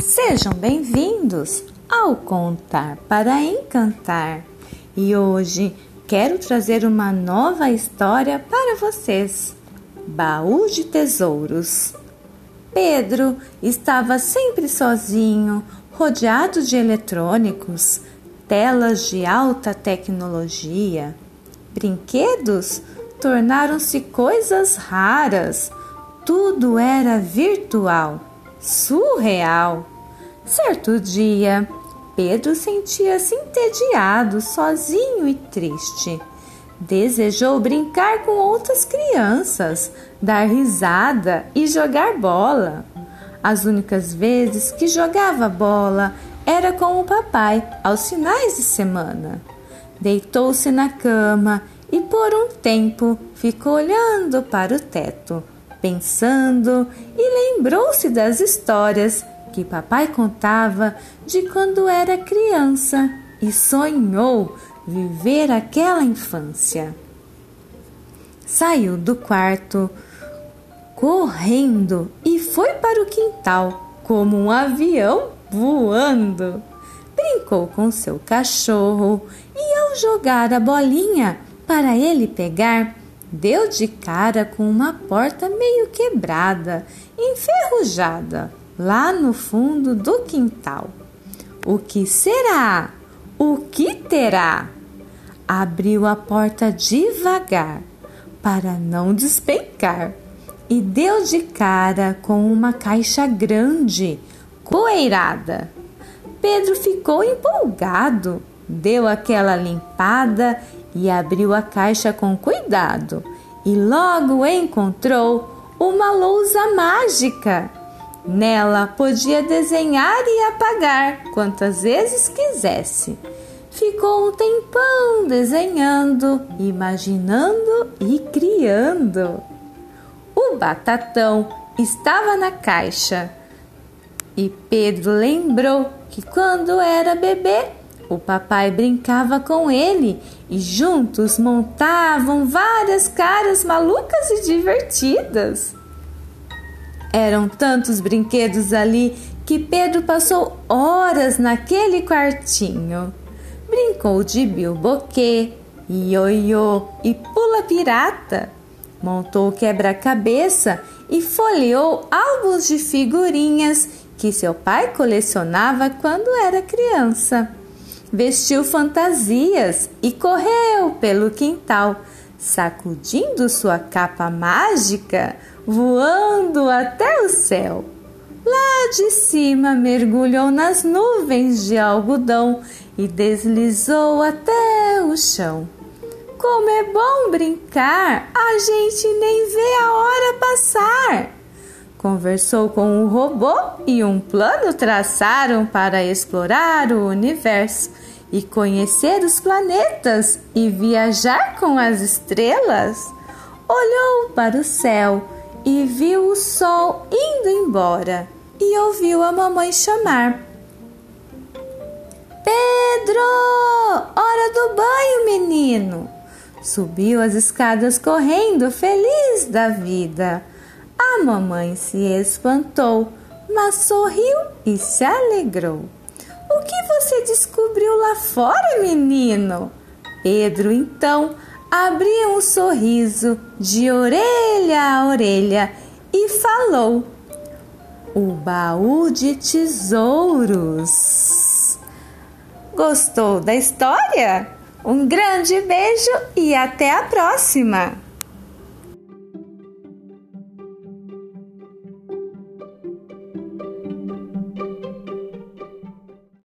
Sejam bem-vindos ao Contar para Encantar. E hoje quero trazer uma nova história para vocês. Baú de Tesouros. Pedro estava sempre sozinho, rodeado de eletrônicos, telas de alta tecnologia. Brinquedos tornaram-se coisas raras. Tudo era virtual surreal. Certo dia, Pedro sentia-se entediado, sozinho e triste. Desejou brincar com outras crianças, dar risada e jogar bola. As únicas vezes que jogava bola era com o papai, aos finais de semana. Deitou-se na cama e por um tempo ficou olhando para o teto pensando e lembrou-se das histórias que papai contava de quando era criança e sonhou viver aquela infância. Saiu do quarto correndo e foi para o quintal como um avião voando. Brincou com seu cachorro e, ao jogar a bolinha para ele pegar, deu de cara com uma porta meio quebrada, enferrujada, lá no fundo do quintal. O que será? O que terá? Abriu a porta devagar para não despencar e deu de cara com uma caixa grande, poeirada. Pedro ficou empolgado, deu aquela limpada e abriu a caixa com cuidado e logo encontrou uma lousa mágica. Nela podia desenhar e apagar quantas vezes quisesse. Ficou um tempão desenhando, imaginando e criando. O batatão estava na caixa e Pedro lembrou que quando era bebê o papai brincava com ele e juntos montavam várias caras malucas e divertidas. Eram tantos brinquedos ali que Pedro passou horas naquele quartinho. Brincou de bilboquê, ioiô e pula pirata. Montou quebra-cabeça e folheou álbuns de figurinhas que seu pai colecionava quando era criança vestiu fantasias e correu pelo quintal, sacudindo sua capa mágica, voando até o céu. Lá de cima mergulhou nas nuvens de algodão e deslizou até o chão. Como é bom brincar, a gente nem vê a hora passar. Conversou com o robô e um plano traçaram para explorar o universo e conhecer os planetas e viajar com as estrelas. Olhou para o céu e viu o sol indo embora e ouviu a mamãe chamar: Pedro, hora do banho, menino! Subiu as escadas correndo, feliz da vida. A mamãe se espantou, mas sorriu e se alegrou. O que você descobriu lá fora, menino? Pedro então abriu um sorriso de orelha a orelha e falou: O baú de tesouros. Gostou da história? Um grande beijo e até a próxima!